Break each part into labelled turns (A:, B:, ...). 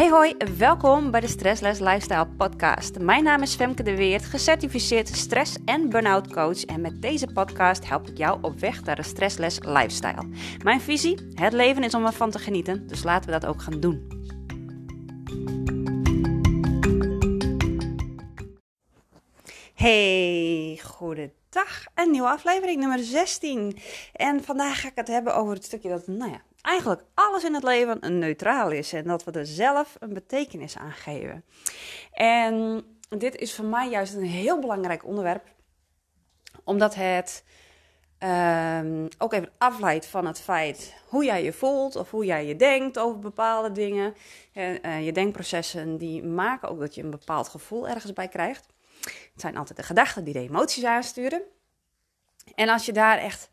A: Hey hoi, welkom bij de Stressless Lifestyle podcast. Mijn naam is Femke de Weert, gecertificeerd stress- en burn-out coach en met deze podcast help ik jou op weg naar een stressless lifestyle. Mijn visie, het leven is om ervan te genieten, dus laten we dat ook gaan doen. Hey, goedendag. Een nieuwe aflevering, nummer 16. En vandaag ga ik het hebben over het stukje dat, nou ja, eigenlijk alles in het leven een neutraal is en dat we er zelf een betekenis aan geven. En dit is voor mij juist een heel belangrijk onderwerp, omdat het um, ook even afleidt van het feit hoe jij je voelt of hoe jij je denkt over bepaalde dingen. En, uh, je denkprocessen die maken ook dat je een bepaald gevoel ergens bij krijgt. Het zijn altijd de gedachten die de emoties aansturen. En als je daar echt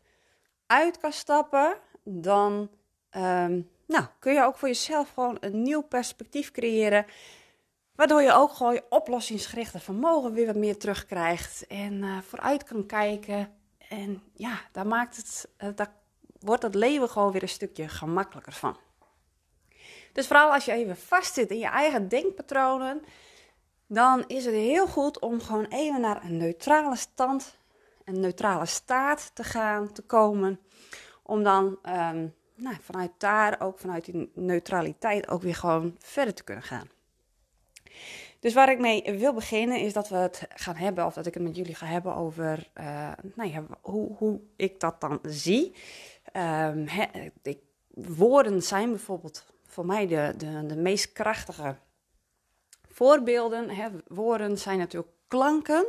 A: uit kan stappen, dan um, nou, kun je ook voor jezelf gewoon een nieuw perspectief creëren. Waardoor je ook gewoon je oplossingsgerichte vermogen weer wat meer terugkrijgt. En uh, vooruit kan kijken. En ja, daar, maakt het, uh, daar wordt het leven gewoon weer een stukje gemakkelijker van. Dus vooral als je even vastzit in je eigen denkpatronen. Dan is het heel goed om gewoon even naar een neutrale stand, een neutrale staat te gaan, te komen. Om dan um, nou, vanuit daar, ook vanuit die neutraliteit, ook weer gewoon verder te kunnen gaan. Dus waar ik mee wil beginnen is dat we het gaan hebben, of dat ik het met jullie ga hebben over uh, nou ja, hoe, hoe ik dat dan zie. Ik, woorden zijn bijvoorbeeld voor mij de, de, de meest krachtige voorbeelden. Woorden zijn natuurlijk klanken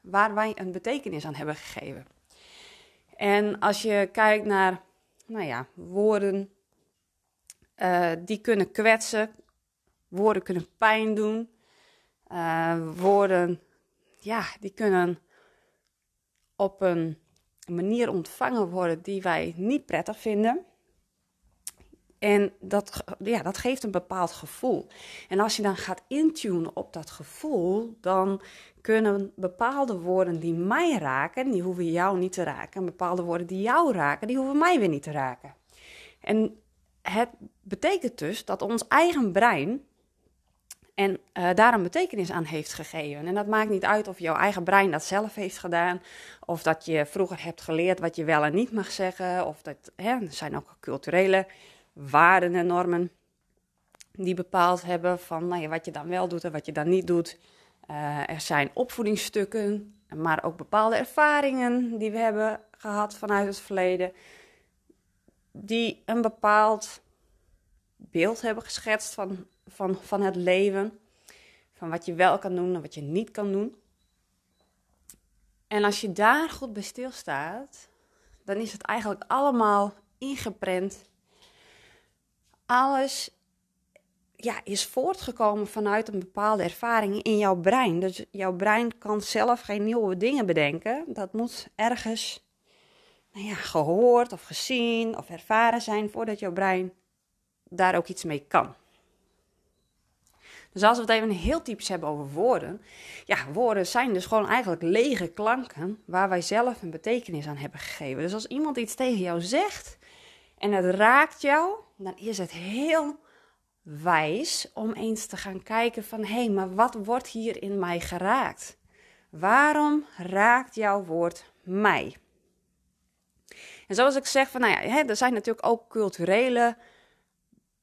A: waar wij een betekenis aan hebben gegeven. En als je kijkt naar nou ja, woorden uh, die kunnen kwetsen, woorden kunnen pijn doen, uh, woorden, ja, die kunnen op een manier ontvangen worden die wij niet prettig vinden. En dat, ja, dat geeft een bepaald gevoel. En als je dan gaat intunen op dat gevoel, dan kunnen bepaalde woorden die mij raken, die hoeven jou niet te raken. En bepaalde woorden die jou raken, die hoeven mij weer niet te raken. En het betekent dus dat ons eigen brein en uh, daar een betekenis aan heeft gegeven. En dat maakt niet uit of jouw eigen brein dat zelf heeft gedaan, of dat je vroeger hebt geleerd wat je wel en niet mag zeggen, of dat hè, er zijn ook culturele waarden en normen die bepaald hebben van nou ja, wat je dan wel doet en wat je dan niet doet. Uh, er zijn opvoedingsstukken, maar ook bepaalde ervaringen die we hebben gehad vanuit het verleden, die een bepaald beeld hebben geschetst van, van, van het leven, van wat je wel kan doen en wat je niet kan doen. En als je daar goed bij stilstaat, dan is het eigenlijk allemaal ingeprent alles ja, is voortgekomen vanuit een bepaalde ervaring in jouw brein. Dus jouw brein kan zelf geen nieuwe dingen bedenken. Dat moet ergens nou ja, gehoord of gezien of ervaren zijn voordat jouw brein daar ook iets mee kan. Dus als we het even heel typisch hebben over woorden. Ja, woorden zijn dus gewoon eigenlijk lege klanken waar wij zelf een betekenis aan hebben gegeven. Dus als iemand iets tegen jou zegt en het raakt jou, dan is het heel wijs om eens te gaan kijken van hé, hey, maar wat wordt hier in mij geraakt? Waarom raakt jouw woord mij? En zoals ik zeg, van, nou ja, hè, er zijn natuurlijk ook culturele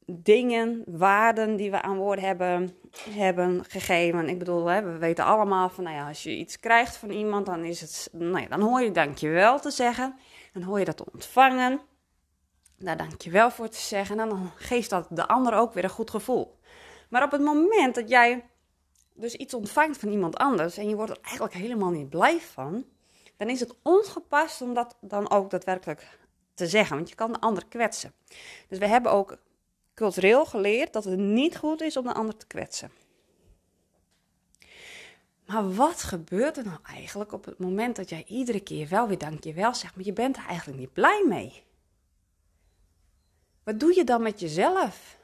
A: dingen, waarden die we aan woorden hebben, hebben gegeven. Ik bedoel, hè, we weten allemaal van, nou ja, als je iets krijgt van iemand, dan, is het, nou ja, dan hoor je dankjewel te zeggen. Dan hoor je dat te ontvangen daar dank je wel voor te zeggen. En dan geeft dat de ander ook weer een goed gevoel. Maar op het moment dat jij dus iets ontvangt van iemand anders en je wordt er eigenlijk helemaal niet blij van, dan is het ongepast om dat dan ook daadwerkelijk te zeggen. Want je kan de ander kwetsen. Dus we hebben ook cultureel geleerd dat het niet goed is om de ander te kwetsen. Maar wat gebeurt er nou eigenlijk op het moment dat jij iedere keer wel weer dankjewel zegt, maar je bent er eigenlijk niet blij mee? Wat doe je dan met jezelf?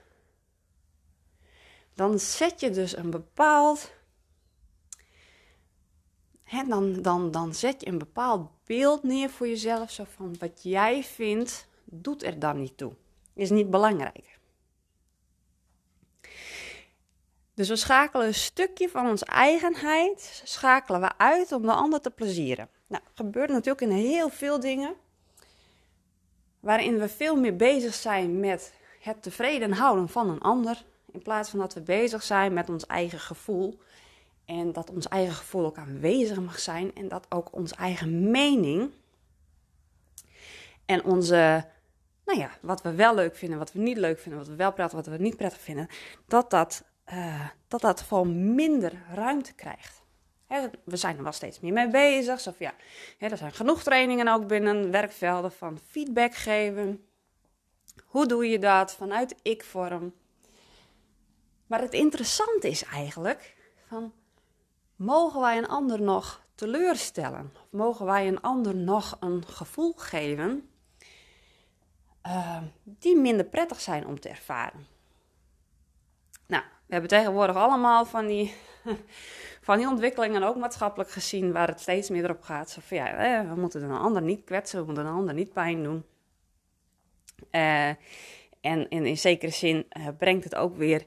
A: Dan zet je dus een bepaald. Hè, dan, dan, dan zet je een bepaald beeld neer voor jezelf. Zo van wat jij vindt, doet er dan niet toe. Is niet belangrijk. Dus we schakelen een stukje van onze eigenheid, schakelen we uit om de ander te plezieren. Nou, dat gebeurt natuurlijk in heel veel dingen, waarin we veel meer bezig zijn met het tevreden houden van een ander, in plaats van dat we bezig zijn met ons eigen gevoel. En dat ons eigen gevoel ook aanwezig mag zijn en dat ook onze eigen mening en onze, nou ja, wat we wel leuk vinden, wat we niet leuk vinden, wat we wel prettig, wat we niet prettig vinden, dat dat, uh, dat, dat gewoon minder ruimte krijgt. We zijn er wel steeds meer mee bezig. Of ja, er zijn genoeg trainingen ook binnen werkvelden van feedback geven. Hoe doe je dat vanuit ik-vorm? Maar het interessante is eigenlijk van, mogen wij een ander nog teleurstellen? Of mogen wij een ander nog een gevoel geven uh, die minder prettig zijn om te ervaren? Nou, we hebben tegenwoordig allemaal van die, van die ontwikkelingen, ook maatschappelijk gezien, waar het steeds meer op gaat. Zo van, ja, we moeten een ander niet kwetsen, we moeten een ander niet pijn doen. Uh, en, in zekere zin uh, brengt het ook weer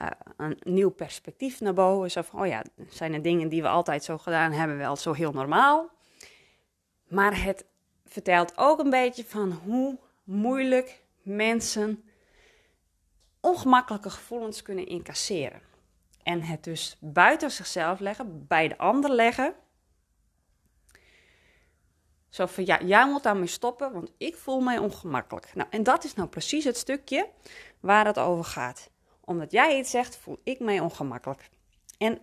A: uh, een nieuw perspectief naar boven. Zo van, oh ja, zijn er dingen die we altijd zo gedaan hebben, wel zo heel normaal. Maar het vertelt ook een beetje van hoe moeilijk mensen ongemakkelijke gevoelens kunnen incasseren. En het dus buiten zichzelf leggen, bij de ander leggen. Zo van, ja, jij moet daarmee stoppen, want ik voel mij ongemakkelijk. Nou, en dat is nou precies het stukje waar het over gaat omdat jij iets zegt, voel ik mij ongemakkelijk. En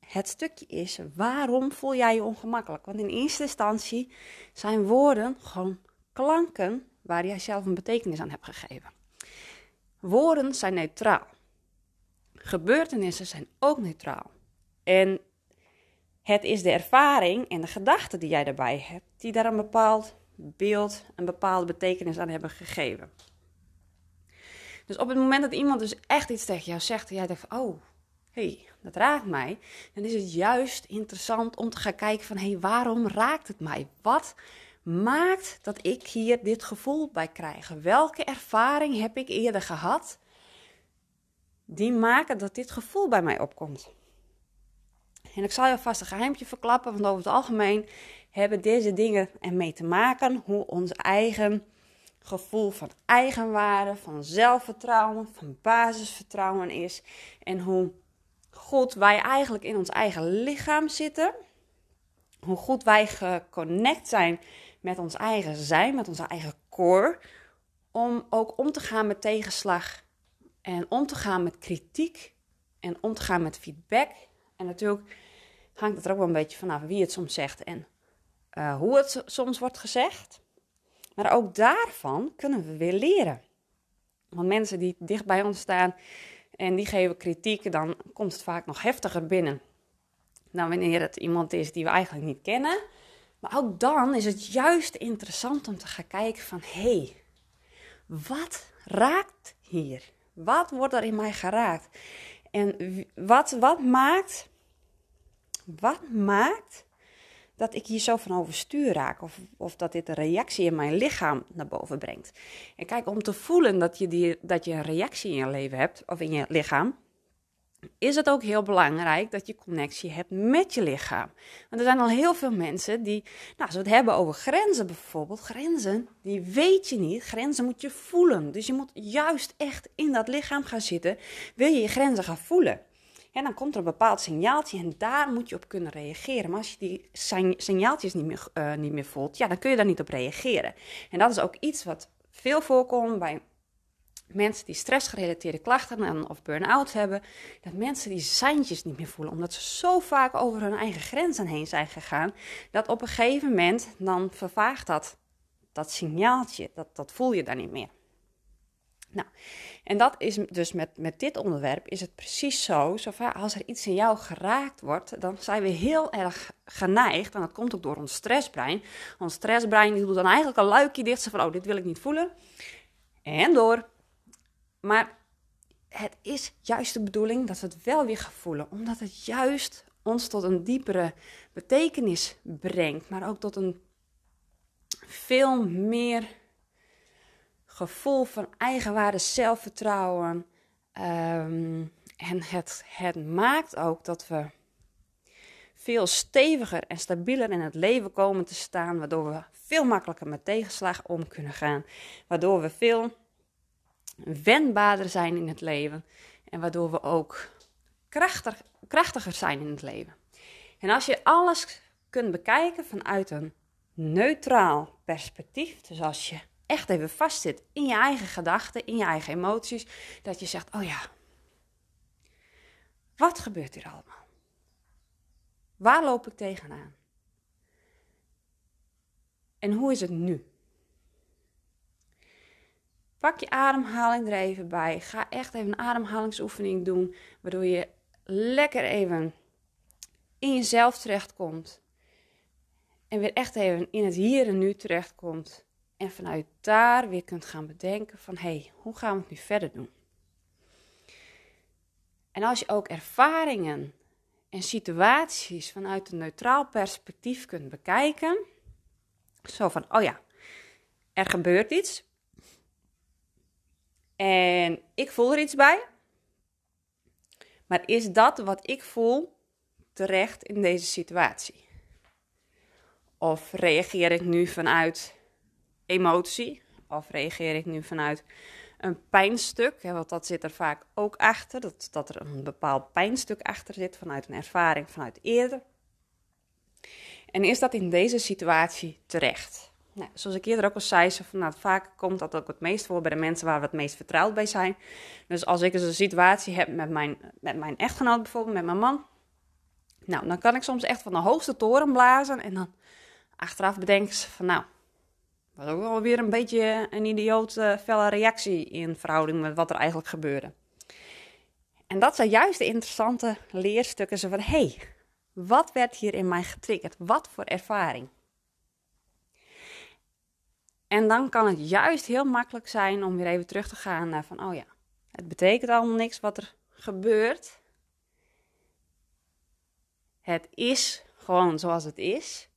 A: het stukje is, waarom voel jij je ongemakkelijk? Want in eerste instantie zijn woorden gewoon klanken waar jij zelf een betekenis aan hebt gegeven. Woorden zijn neutraal. Gebeurtenissen zijn ook neutraal. En het is de ervaring en de gedachten die jij daarbij hebt, die daar een bepaald beeld, een bepaalde betekenis aan hebben gegeven. Dus op het moment dat iemand dus echt iets tegen jou zegt en jij denkt van, oh, hey, dat raakt mij, dan is het juist interessant om te gaan kijken van, hé, hey, waarom raakt het mij? Wat maakt dat ik hier dit gevoel bij krijg? Welke ervaring heb ik eerder gehad die maken dat dit gevoel bij mij opkomt? En ik zal je vast een geheimtje verklappen, want over het algemeen hebben deze dingen ermee te maken hoe onze eigen gevoel van eigenwaarde, van zelfvertrouwen, van basisvertrouwen is. En hoe goed wij eigenlijk in ons eigen lichaam zitten. Hoe goed wij geconnect zijn met ons eigen zijn, met onze eigen core. Om ook om te gaan met tegenslag. En om te gaan met kritiek. En om te gaan met feedback. En natuurlijk hangt het er ook wel een beetje vanaf wie het soms zegt en uh, hoe het soms wordt gezegd. Maar ook daarvan kunnen we weer leren. Want mensen die dicht bij ons staan en die geven kritiek, dan komt het vaak nog heftiger binnen. Dan wanneer het iemand is die we eigenlijk niet kennen. Maar ook dan is het juist interessant om te gaan kijken van... hé, hey, wat raakt hier? Wat wordt er in mij geraakt? En wat, wat maakt... Wat maakt dat ik hier zo van overstuur raak. Of, of dat dit een reactie in mijn lichaam naar boven brengt. En kijk, om te voelen dat je, die, dat je een reactie in je leven hebt, of in je lichaam, is het ook heel belangrijk dat je connectie hebt met je lichaam. Want er zijn al heel veel mensen die, nou, als we het hebben over grenzen bijvoorbeeld, grenzen, die weet je niet. Grenzen moet je voelen. Dus je moet juist echt in dat lichaam gaan zitten, wil je je grenzen gaan voelen. En dan komt er een bepaald signaaltje en daar moet je op kunnen reageren. Maar als je die signaaltjes niet meer, uh, niet meer voelt, ja, dan kun je daar niet op reageren. En dat is ook iets wat veel voorkomt bij mensen die stressgerelateerde klachten of burn-out hebben, dat mensen die seintjes niet meer voelen, omdat ze zo vaak over hun eigen grenzen heen zijn gegaan, dat op een gegeven moment dan vervaagt dat, dat signaaltje, dat, dat voel je dan niet meer. Nou, en dat is dus met, met dit onderwerp is het precies zo. Zover als er iets in jou geraakt wordt, dan zijn we heel erg geneigd, en dat komt ook door ons stressbrein. Ons stressbrein doet dan eigenlijk een luikje dicht, van oh, dit wil ik niet voelen. En door. Maar het is juist de bedoeling dat we het wel weer gaan voelen, omdat het juist ons tot een diepere betekenis brengt, maar ook tot een veel meer gevoel van eigenwaarde, zelfvertrouwen. Um, En het, het maakt ook dat we veel steviger en stabieler in het leven komen te staan, waardoor we veel makkelijker met tegenslag om kunnen gaan, waardoor we veel wendbaarder zijn in het leven en waardoor we ook krachtig, krachtiger zijn in het leven. En als je alles kunt bekijken vanuit een neutraal perspectief, dus als je echt even vastzit in je eigen gedachten, in je eigen emoties, dat je zegt: Oh ja, wat gebeurt hier allemaal? Waar loop ik tegenaan? En hoe is het nu? Pak je ademhaling er even bij. Ga echt even een ademhalingsoefening doen, waardoor je lekker even in jezelf terechtkomt. En weer echt even in het hier en nu terechtkomt. En vanuit daar weer kunt gaan bedenken van hé, hey, hoe gaan we het nu verder doen? En als je ook ervaringen en situaties vanuit een neutraal perspectief kunt bekijken. Zo van, oh ja, er gebeurt iets. En ik voel er iets bij. Maar is dat wat ik voel terecht in deze situatie? Of reageer ik nu vanuit emotie? Of reageer ik nu vanuit een pijnstuk? Want dat zit er vaak ook achter. Dat, dat er een bepaald pijnstuk achter zit vanuit een ervaring vanuit eerder. En is dat in deze situatie terecht? Nou, zoals ik eerder ook al zei, zo van, nou, vaak komt dat ook het meest voor bij de mensen waar we het meest vertrouwd bij zijn. Dus als ik eens een situatie heb met mijn, met mijn echtgenoot bijvoorbeeld, met mijn man. Nou, dan kan ik soms echt van de hoogste toren blazen en dan achteraf bedenken van nou, was ook wel weer een beetje een idioot uh, felle reactie in verhouding met wat er eigenlijk gebeurde. En dat zijn juist de interessante leerstukken. Zo van, hé, hey, wat werd hier in mij getriggerd? Wat voor ervaring? En dan kan het juist heel makkelijk zijn om weer even terug te gaan naar van, oh ja, het betekent allemaal niks wat er gebeurt. Het is gewoon zoals het is.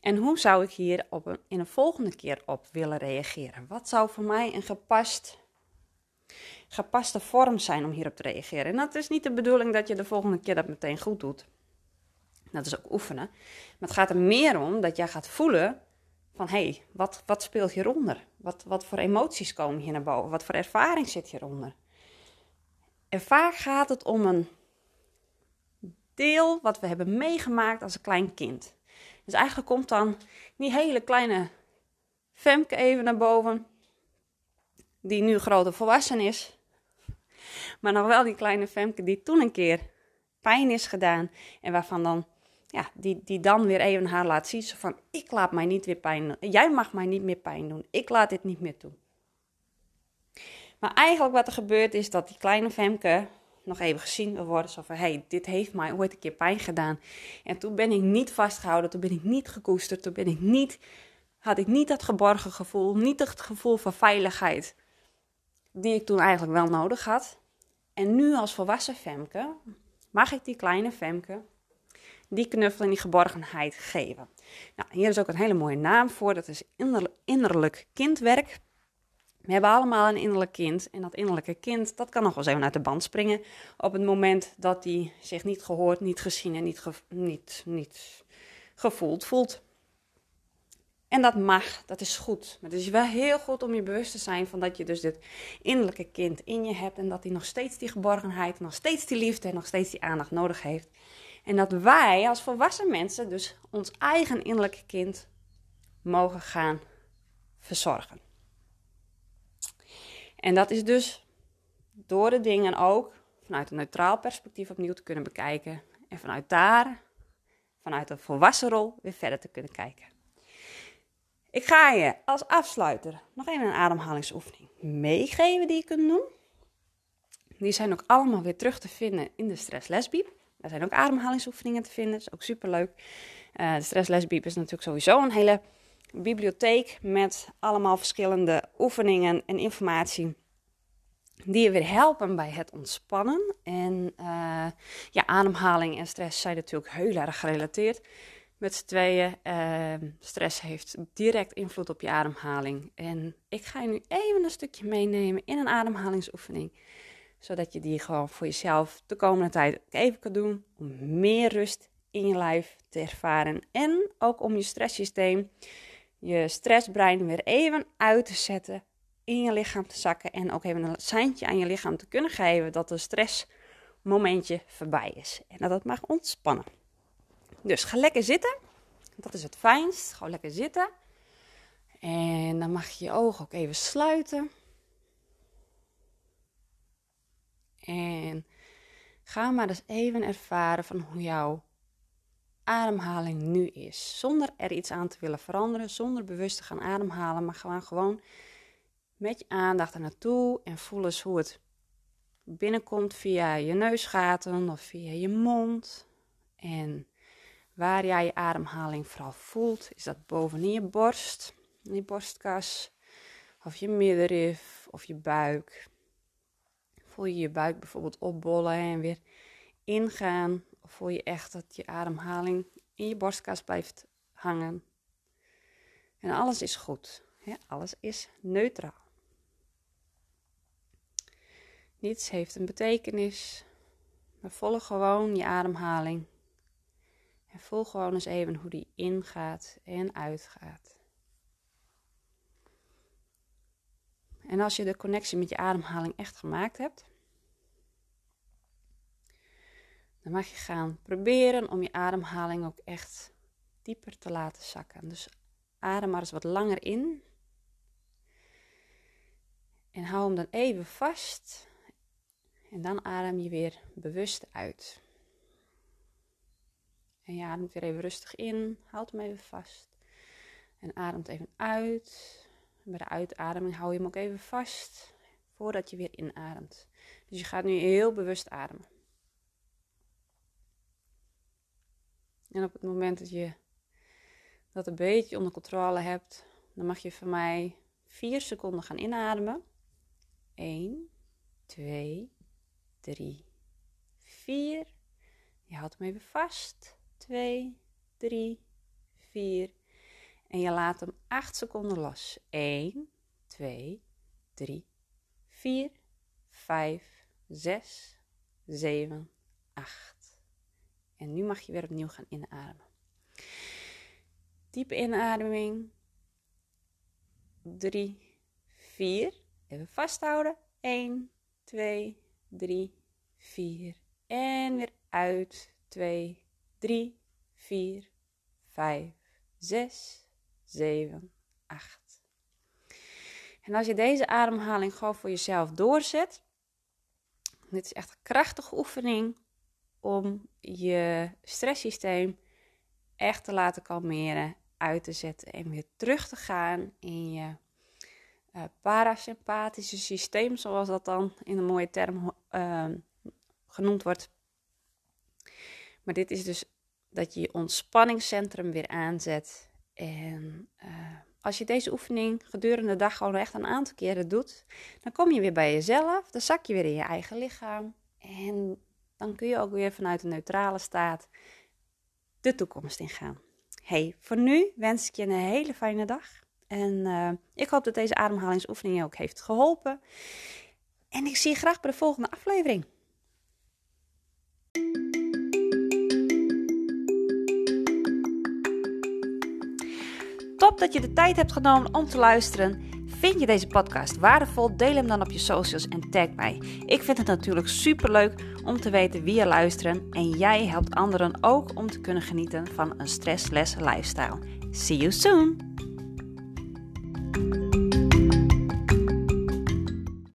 A: En hoe zou ik hier op in een volgende keer op willen reageren? Wat zou voor mij een gepast, gepaste vorm zijn om hierop te reageren? En dat is niet de bedoeling dat je de volgende keer dat meteen goed doet. Dat is ook oefenen. Maar het gaat er meer om dat jij gaat voelen van hé, hey, wat, wat speelt hieronder? Wat, wat voor emoties komen hier naar boven? Wat voor ervaring zit hieronder? En vaak gaat het om een deel wat we hebben meegemaakt als een klein kind. Dus eigenlijk komt dan die hele kleine Femke even naar boven, die nu grote volwassen is. Maar nog wel die kleine Femke die toen een keer pijn is gedaan en waarvan dan, ja, die, die dan weer even haar laat zien. Zo van, ik laat mij niet weer pijn doen. Jij mag mij niet meer pijn doen. Ik laat dit niet meer toe. Maar eigenlijk wat er gebeurt is dat die kleine Femke nog even gezien wil worden. Zo van, hey, dit heeft mij ooit een keer pijn gedaan. En toen ben ik niet vastgehouden, toen ben ik niet gekoesterd, toen ben ik niet, had ik niet dat geborgen gevoel, niet het gevoel van veiligheid die ik toen eigenlijk wel nodig had. En nu als volwassen Femke mag ik die kleine Femke die knuffel en die geborgenheid geven. Nou, hier is ook een hele mooie naam voor. Dat is innerlijk kindwerk. We hebben allemaal een innerlijk kind. En dat innerlijke kind, dat kan nog wel eens even uit de band springen. Op het moment dat hij zich niet gehoord, niet gezien en niet, niet, niet gevoeld voelt. En dat mag, dat is goed. Maar het is wel heel goed om je bewust te zijn van dat je dus dit innerlijke kind in je hebt. En dat hij nog steeds die geborgenheid, nog steeds die liefde en nog steeds die aandacht nodig heeft. En dat wij als volwassen mensen dus ons eigen innerlijke kind mogen gaan verzorgen. En dat is dus door de dingen ook vanuit een neutraal perspectief opnieuw te kunnen bekijken. En vanuit daar, vanuit een volwassen rol, weer verder te kunnen kijken. Ik ga je als afsluiter nog even een ademhalingsoefening meegeven die je kunt doen. Die zijn ook allemaal weer terug te vinden in de Stress Lesbiep. Daar zijn ook ademhalingsoefeningen te vinden, dat is ook superleuk. Uh, de Stress Lesbiep is natuurlijk sowieso een hele bibliotheek met allemaal verschillende oefeningen en informatie die je weer helpen bij het ontspannen. En uh, ja, ademhaling en stress zijn natuurlijk heel erg gerelateerd met z'n tweeën. Uh, stress heeft direct invloed op je ademhaling. En ik ga je nu even een stukje meenemen in een ademhalingsoefening. Zodat je die gewoon voor jezelf de komende tijd even kan doen. Om meer rust in je lijf te ervaren. En ook om je stresssysteem, je stressbrein weer even uit te zetten. In je lichaam te zakken. En ook even een seintje aan je lichaam te kunnen geven dat de stressmomentje voorbij is. En dat het mag ontspannen. Dus ga lekker zitten. Dat is het fijnst. Gewoon lekker zitten. En dan mag je je ogen ook even sluiten. En ga maar eens even ervaren van hoe jouw ademhaling nu is. Zonder er iets aan te willen veranderen, zonder bewust te gaan ademhalen, maar gewoon, gewoon met je aandacht er naartoe en voel eens hoe het binnenkomt via je neusgaten of via je mond. En waar jij je ademhaling vooral voelt, is dat bovenin je borst, in je borstkas, of je middenrif of je buik. Voel je je buik bijvoorbeeld opbollen en weer ingaan? Of voel je echt dat je ademhaling in je borstkas blijft hangen? En alles is goed. Alles is neutraal. Niets heeft een betekenis. Maar volg gewoon je ademhaling. En voel gewoon eens even hoe die ingaat en uitgaat. En als je de connectie met je ademhaling echt gemaakt hebt, dan mag je gaan proberen om je ademhaling ook echt dieper te laten zakken. Dus adem maar eens wat langer in. En hou hem dan even vast. En dan adem je weer bewust uit. En je ademt weer even rustig in. Houd hem even vast. En ademt even uit. Bij de uitademing hou je hem ook even vast voordat je weer inademt. Dus je gaat nu heel bewust ademen. En op het moment dat je dat een beetje onder controle hebt, dan mag je van mij 4 seconden gaan inademen. 1, 2, 3, 4. Je houdt hem even vast. 2, 3, 4. En je laat hem 8 seconden los. 1, 2, 3, 4, 5, 6, 7, 8. En nu mag je weer opnieuw gaan inademen. Diepe inademing. 3, 4. Even vasthouden. 1, 2, 3, 4. En weer uit. 2, 3, 4, 5, 6, 7, 8. En als je deze ademhaling gewoon voor jezelf doorzet, dit is echt een krachtige oefening om je stresssysteem echt te laten kalmeren, uit te zetten en weer terug te gaan in je uh, parasympathische systeem, zoals dat dan in een mooie term uh, genoemd wordt. Maar dit is dus dat je je ontspanningscentrum weer aanzet en uh, als je deze oefening gedurende de dag gewoon echt een aantal keren doet, dan kom je weer bij jezelf, dan zak je weer in je eigen lichaam. En dan kun je ook weer vanuit een neutrale staat de toekomst ingaan. Hey, voor nu wens ik je een hele fijne dag. En uh, ik hoop dat deze ademhalingsoefening je ook heeft geholpen. En ik zie je graag bij de volgende aflevering. Top dat je de tijd hebt genomen om te luisteren. Vind je deze podcast waardevol? Deel hem dan op je socials en tag mij. Ik vind het natuurlijk super leuk om te weten wie je luisteren en jij helpt anderen ook om te kunnen genieten van een stressless lifestyle. See you soon!